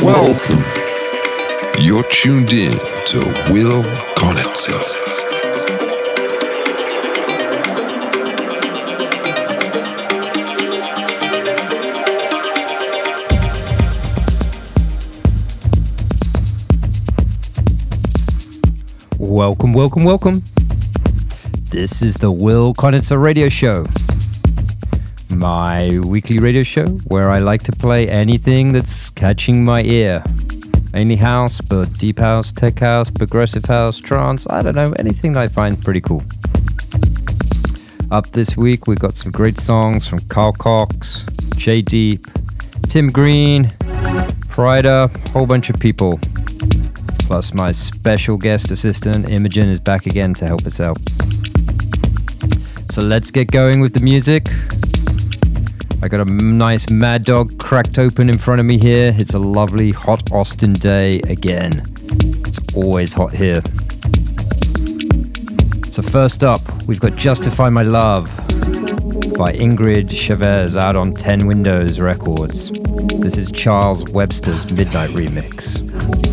Welcome. You're tuned in to Will Konitzer. Welcome, welcome, welcome. This is the Will Konitzer Radio Show, my weekly radio show where I like to play anything that's catching my ear. Mainly house, but deep house, tech house, progressive house, trance, I don't know, anything that I find pretty cool. Up this week, we've got some great songs from Carl Cox, Jay Deep, Tim Green, Pryda, whole bunch of people. Plus, my special guest assistant, Imogen, is back again to help us out. So let's get going with the music. I got a nice Mad Dog cracked open in front of me here. It's a lovely hot Austin day again. It's always hot here. So, first up, we've got Justify My Love by Ingrid Chavez out on 10 Windows Records. This is Charles Webster's Midnight Remix.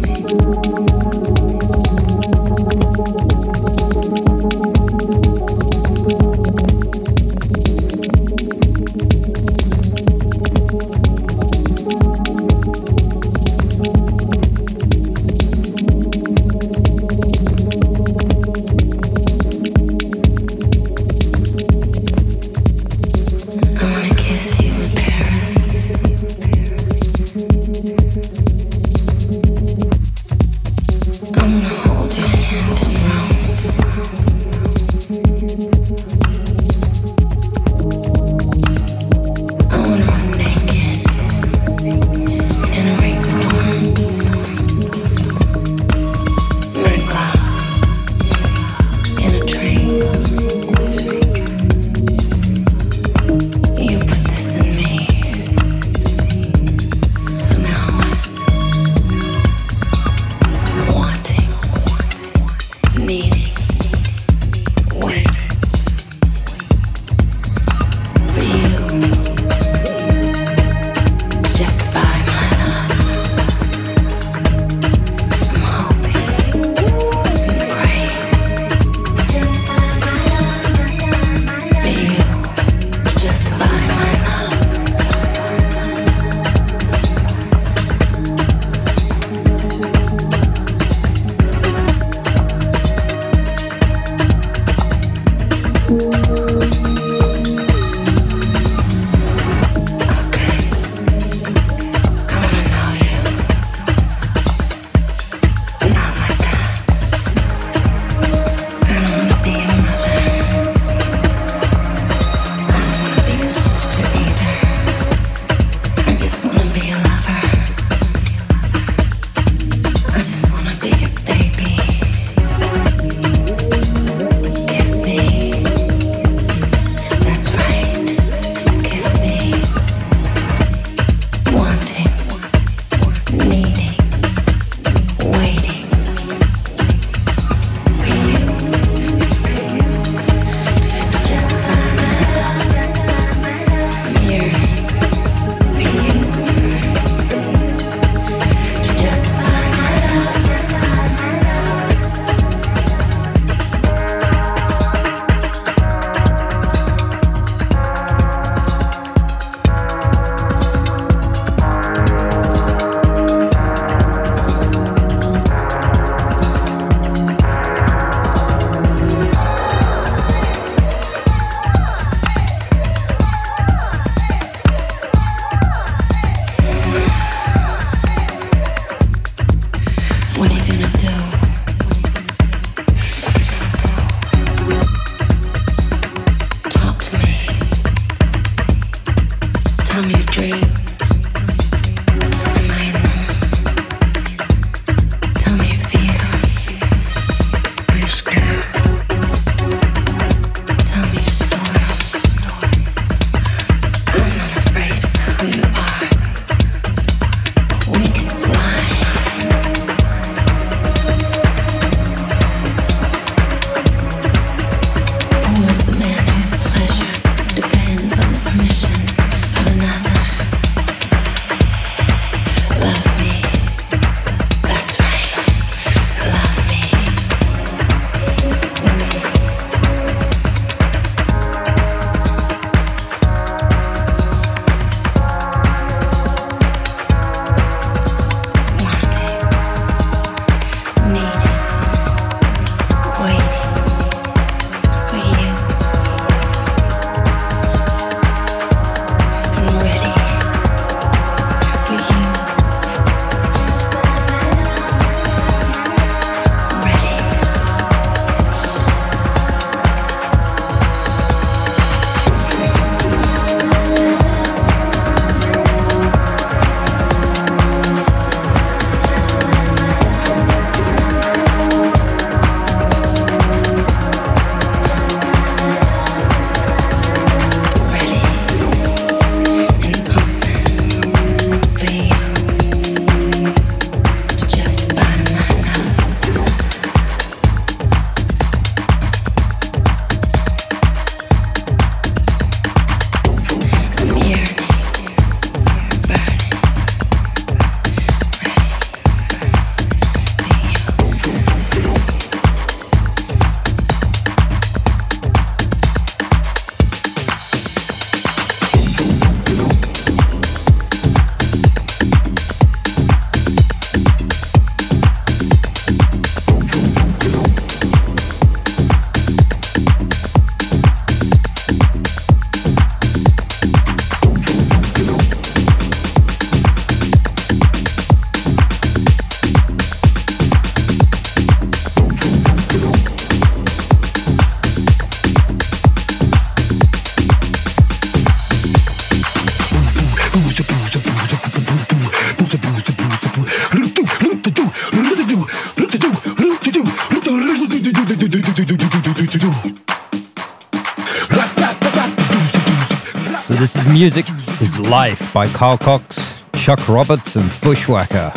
Life by Carl Cox, Chuck Roberts, and Bushwacka,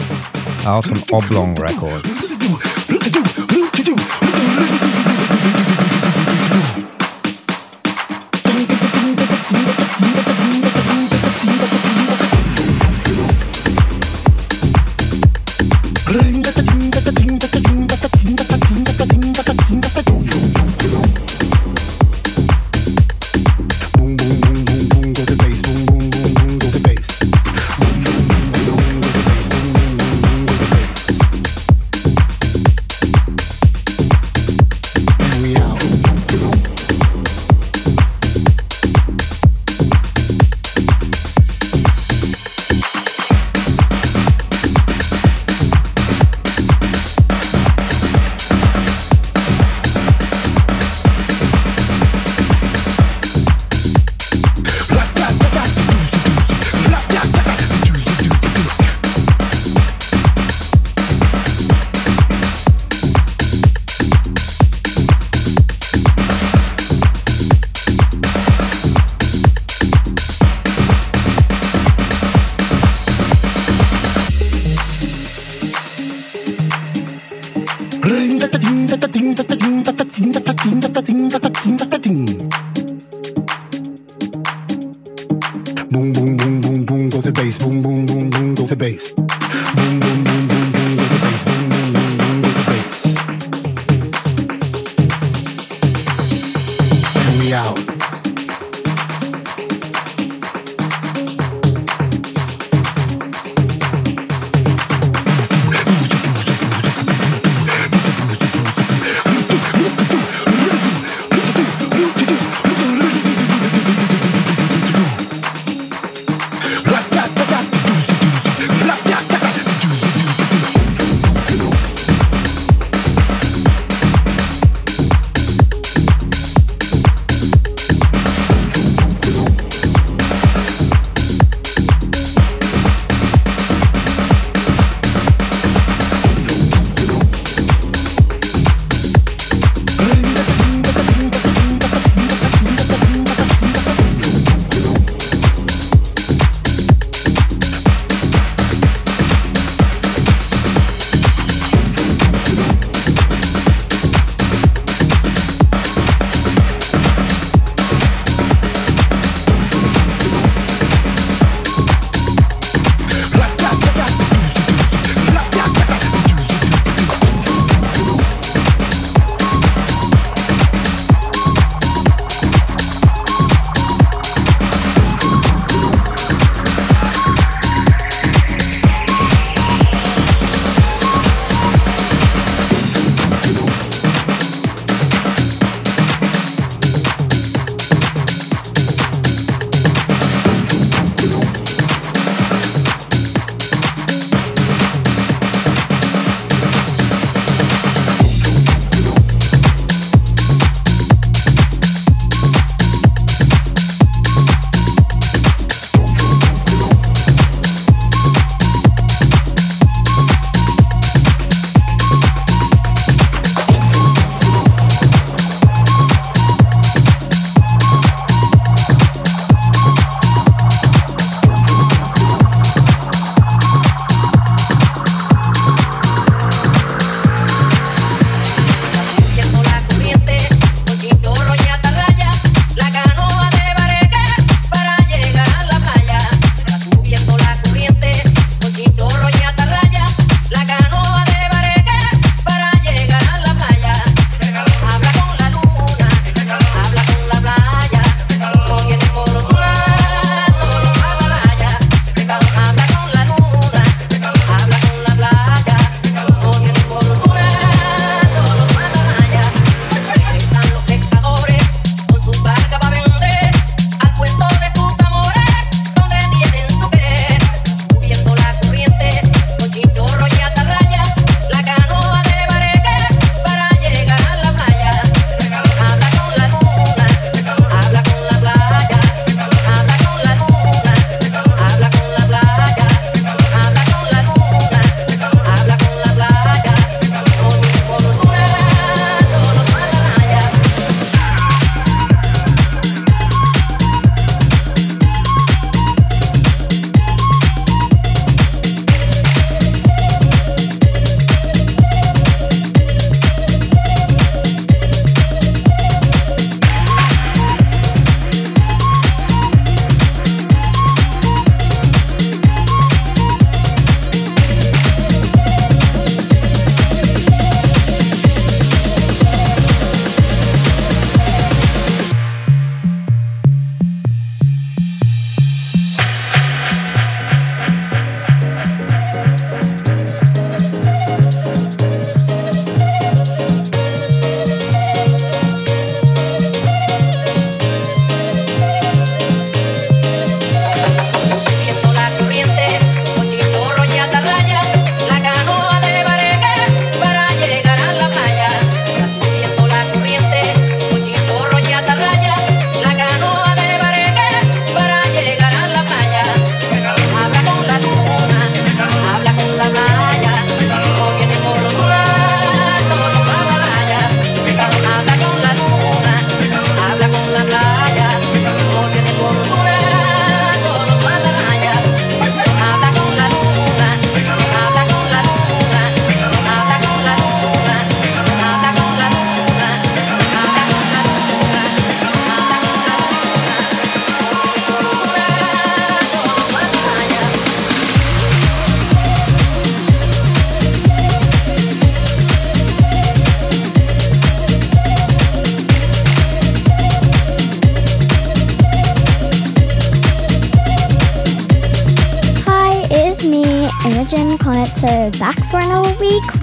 out on Oblong Records.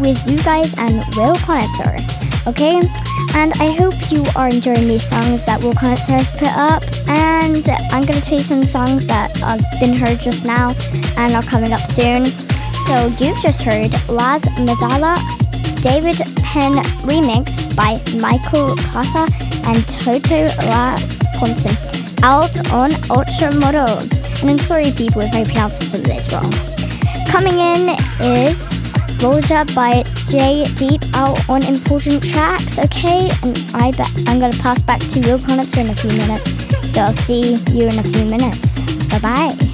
With you guys and Will Konitzer. Okay? And I hope you are enjoying these songs that Will Konitzer has put up. And I'm going to tell you some songs that have been heard just now and are coming up soon. So you've just heard Laz Mazala, David Penn remix by Michael Casa and Toto La Ponson out on Ultra Model. And I'm sorry people if I pronounce some of this wrong. Coming in is Volja by Jay Deep out on Important Tracks, okay? And I bet I'm gonna pass back to your Konitzer in a few minutes. So I'll see you in a few minutes. Bye bye.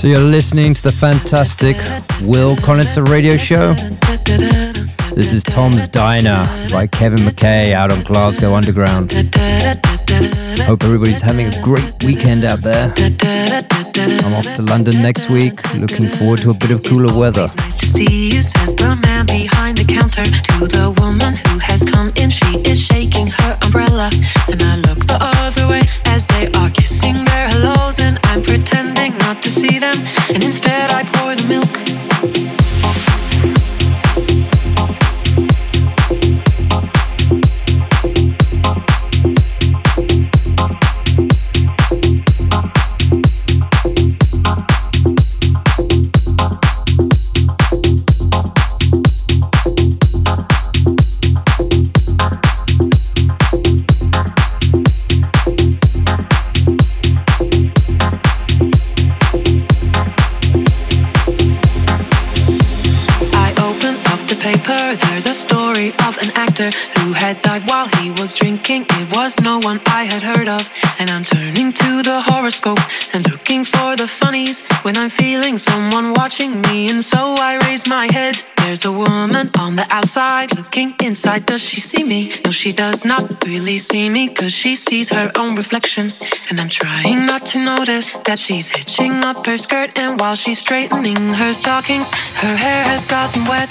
So you're listening to the fantastic Will Konitzer radio show. This is Tom's Diner by Kevin McKay out on Glasgow Underground. Hope everybody's having a great weekend out there. I'm off to London next week. Looking forward to a bit of cooler weather. To the woman who has come in. She is shaking her umbrella, and I look the other way as they are kissing their hellos, to see them, and instead I pour the milk. Actor who had died while he was drinking. It was no one I had heard of. And I'm turning to the horoscope and looking when I'm feeling someone watching me. And so I raise my head. There's a woman on the outside looking inside. Does she see me? No, she does not really see me because she sees her own reflection. And I'm trying not to notice that she's hitching up her skirt. And while she's straightening her stockings, her hair has gotten wet.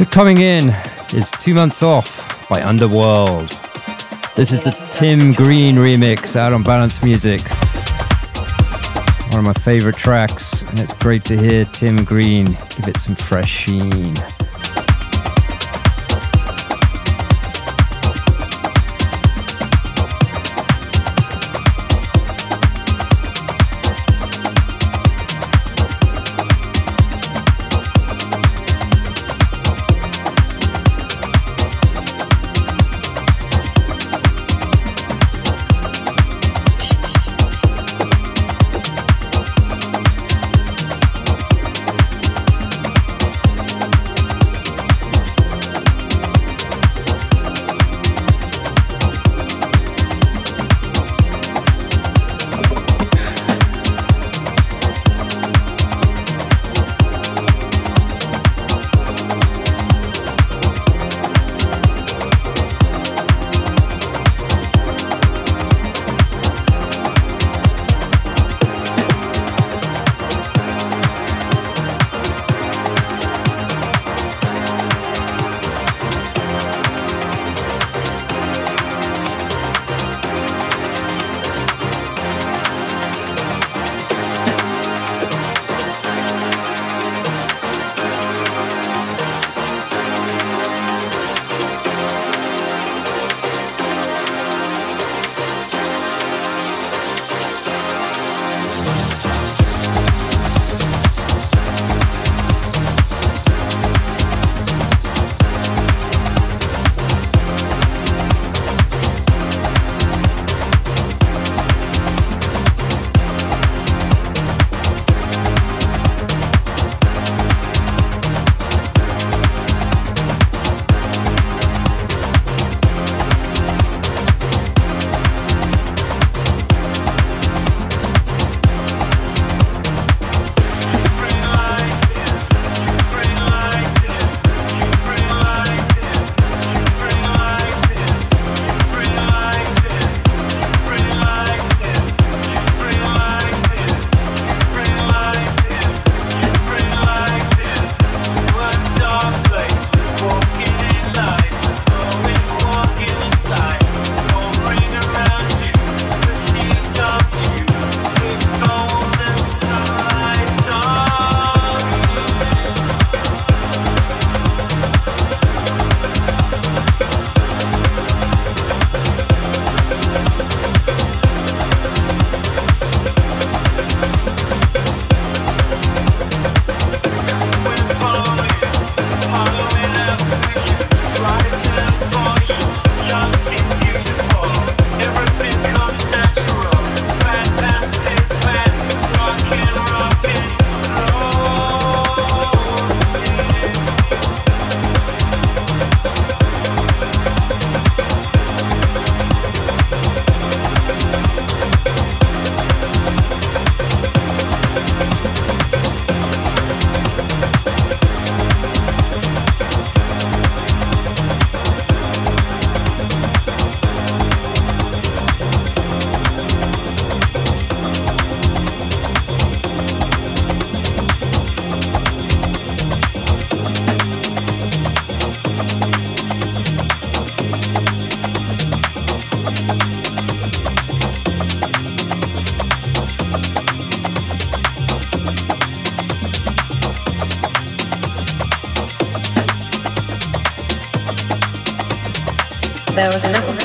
So coming in is Two Months Off by Underworld. This is the Tim Green remix out on Balance Music. One of my favorite tracks, and it's great to hear Tim Green give it some fresh sheen.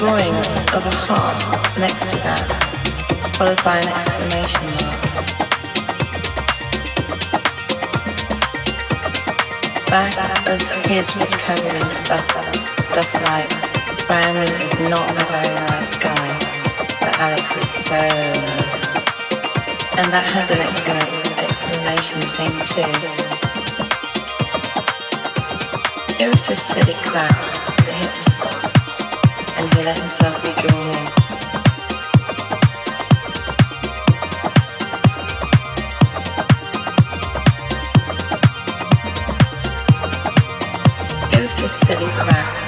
Drawing of a heart next to that, followed by an exclamation mark. Back of his was covered in stuff, stuff like Brandon is not a very nice guy, but Alex is so And that had an exclamation thing too. It was just silly crap It was just silly crap.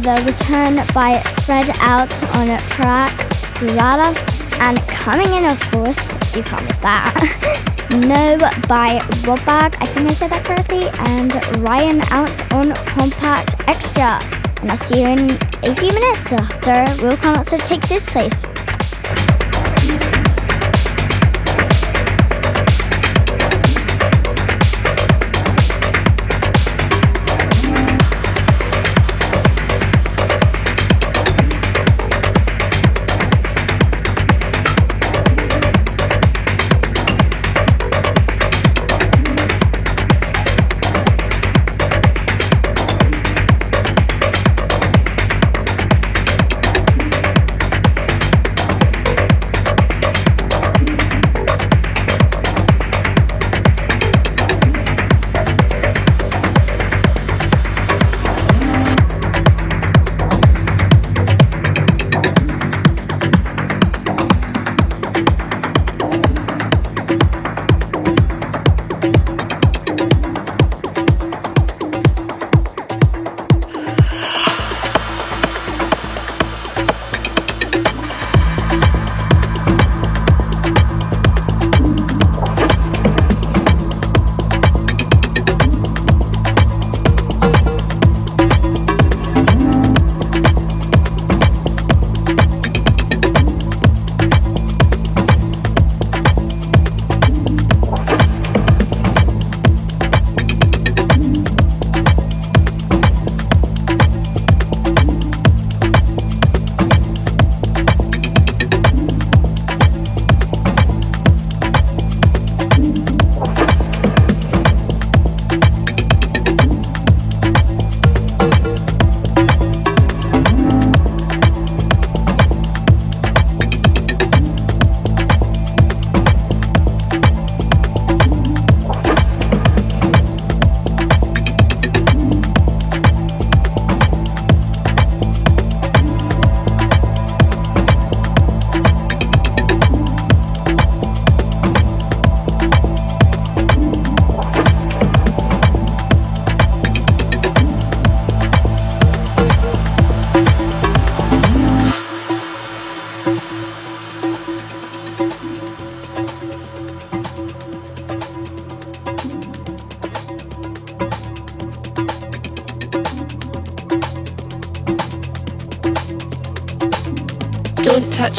The return by Fred out on track Rada and coming in of course you can't miss that. no by Robag, I think I said that correctly, and Ryan out on Kompakt Extra. And I'll see you in a few minutes after Will Konitzer takes his place.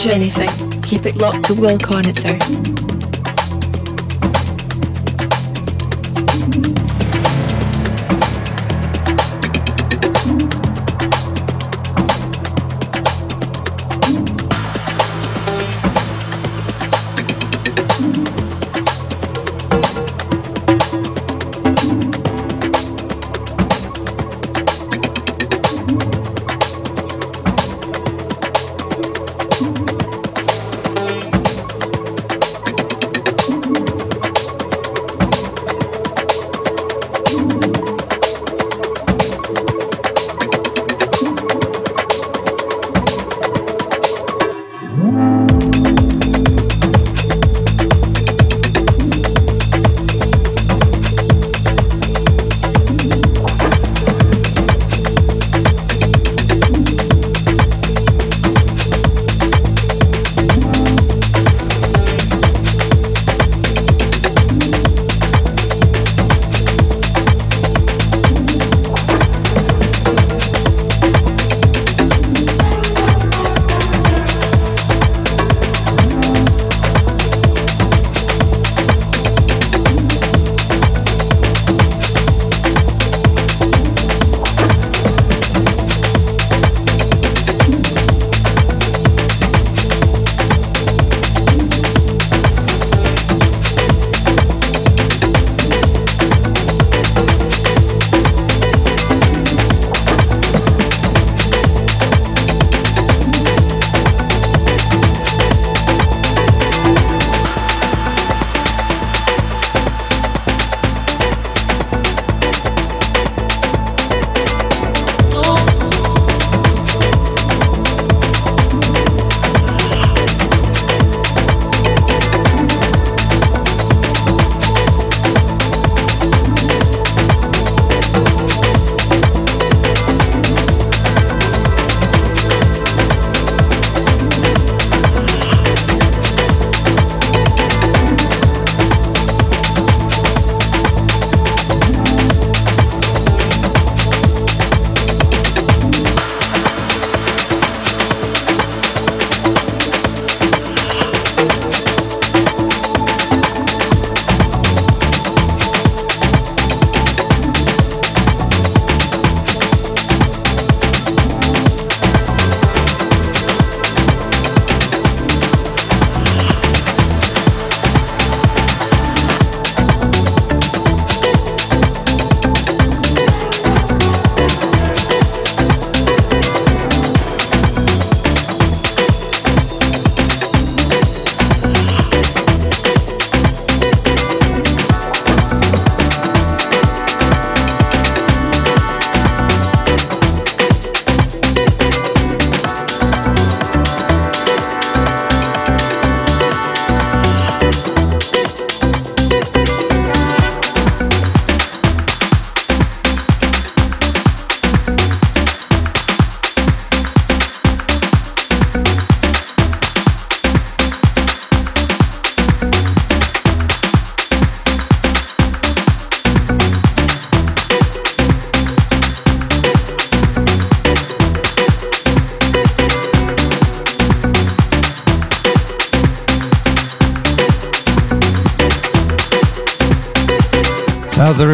Touch anything. Keep it locked to Will Konitzer.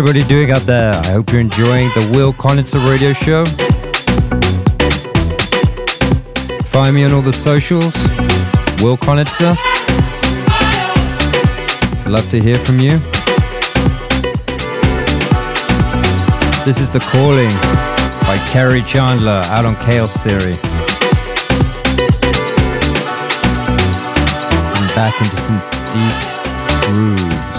Everybody doing out there? I hope you're enjoying the Will Konitzer radio show. Find me on all the socials. Will Konitzer. Love to hear from you. This is The Calling by Kerri Chandler out on Kaoz Theory. And back into some deep grooves.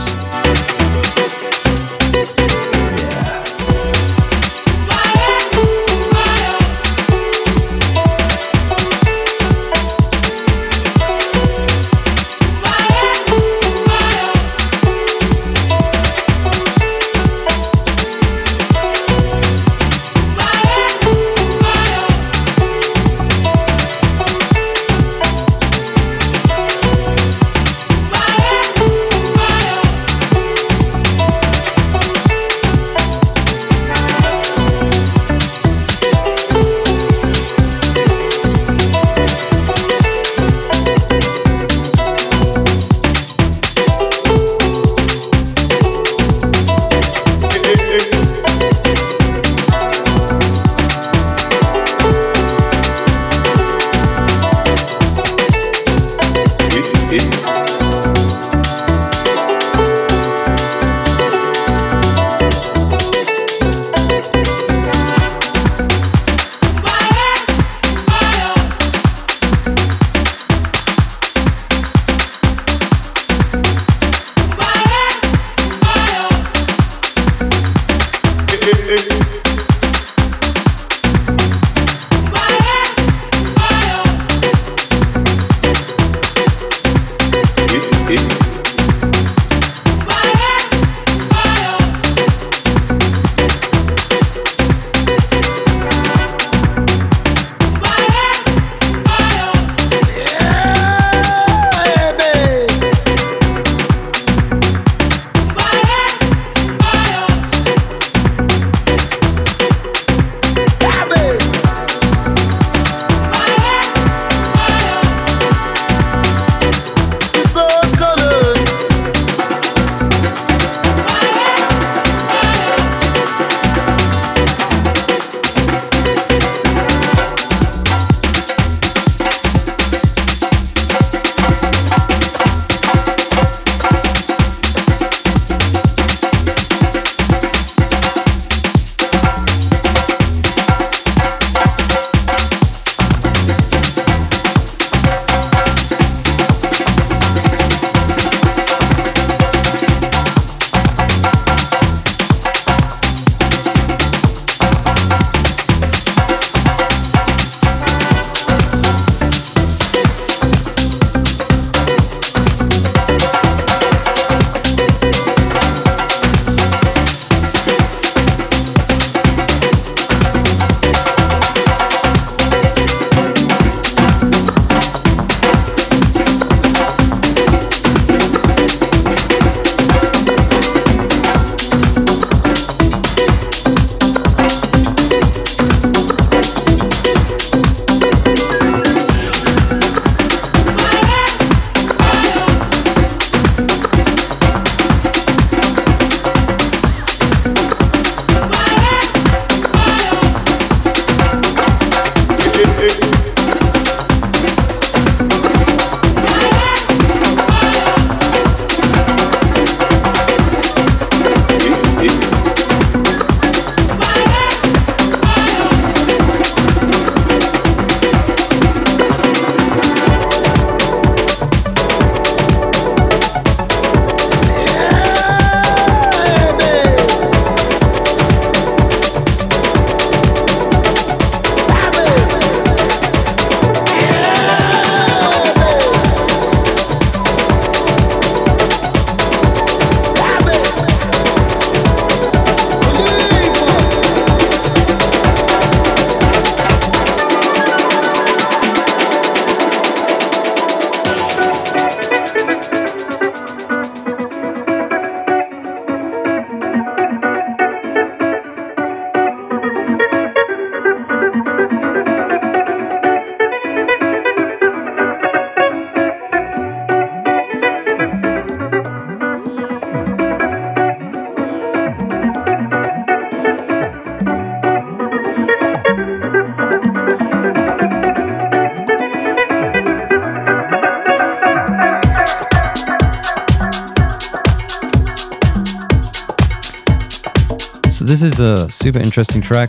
This is a super interesting track.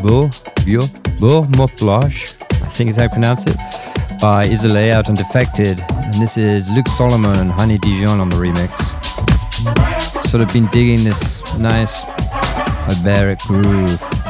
Beau, Beau, Beau Mouflage, I think is how you pronounce it, by Isolee out and Defected. And this is Luke Solomon and Honey Dijon on the remix. Sort of been digging this nice Iberic groove.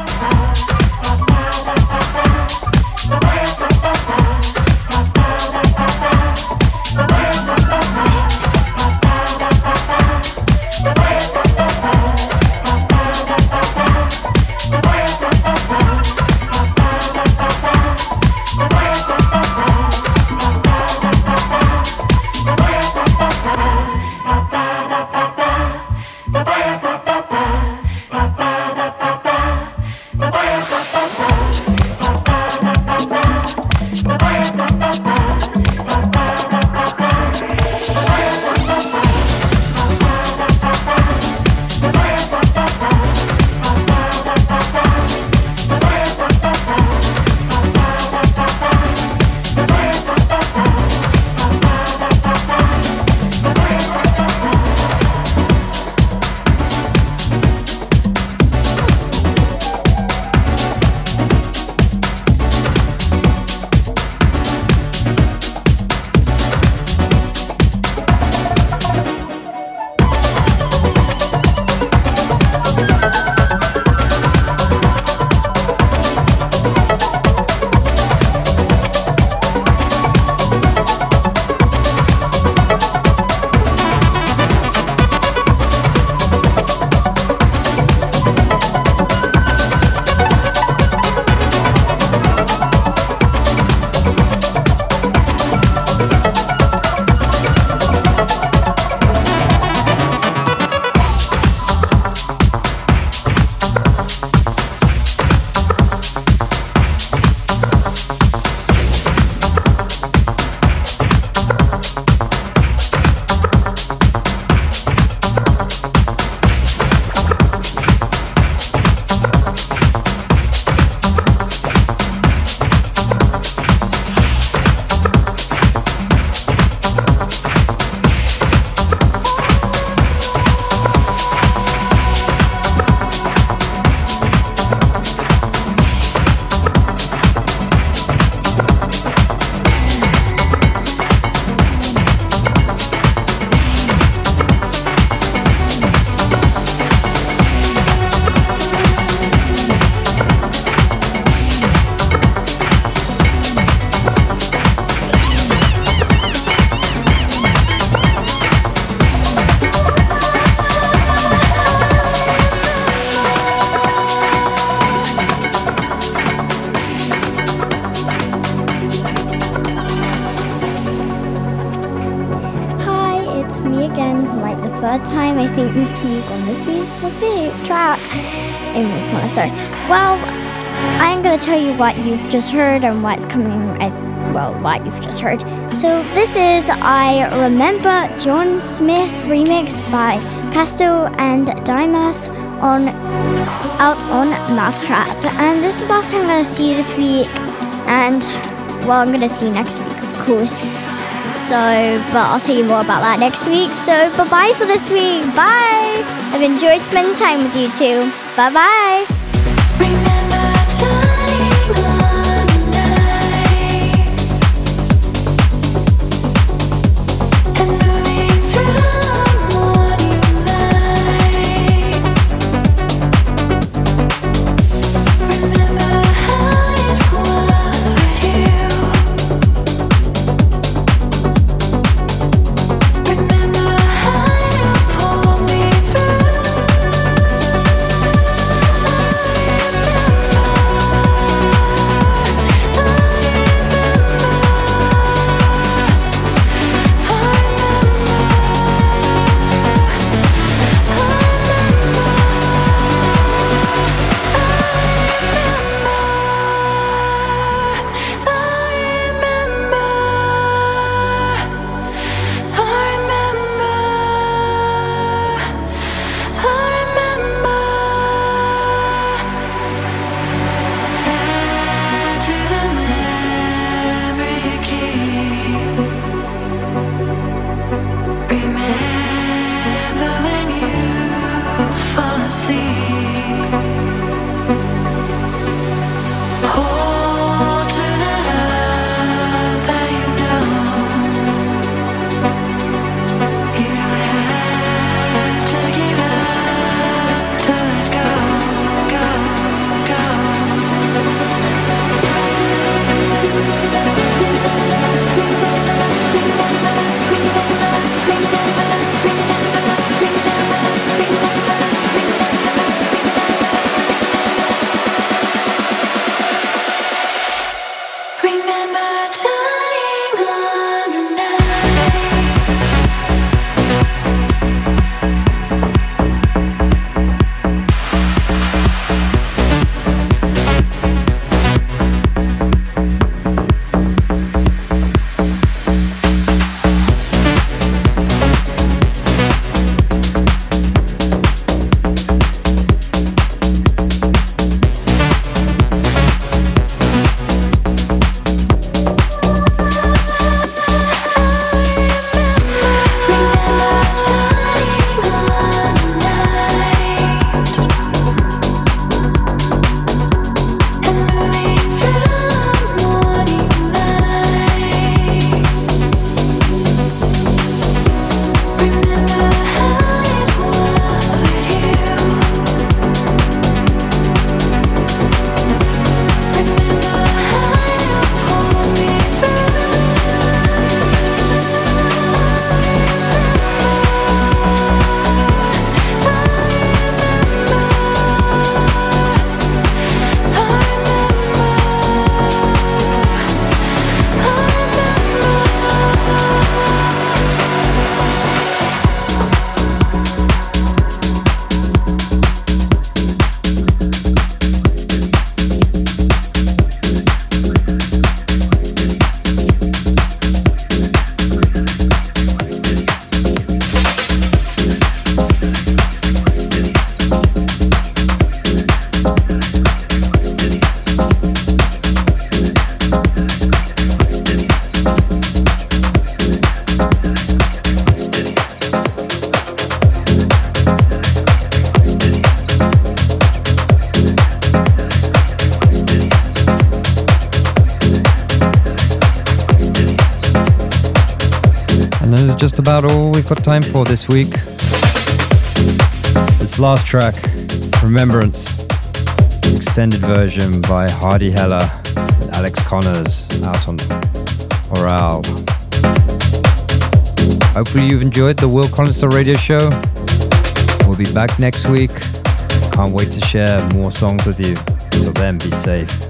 What you've just heard and what's coming. Well, what you've just heard. So this is I Remember John Summit remix by Kaskade and Dimas on out on mau5trap. And this is the last time I'm going to see you this week. And well, I'm going to see you next week, of course. So, but I'll tell you more about that next week. So, bye bye for this week. Bye. I've enjoyed spending time with you too. Bye bye. Just about all we've got time for this week. This last track, Remembrance, extended version by Hardy Heller and Alex Connors out on Ohral. Hopefully you've enjoyed the Will Konitzer Radio Show. We'll be back next week. Can't wait to share more songs with you. Till then, be safe.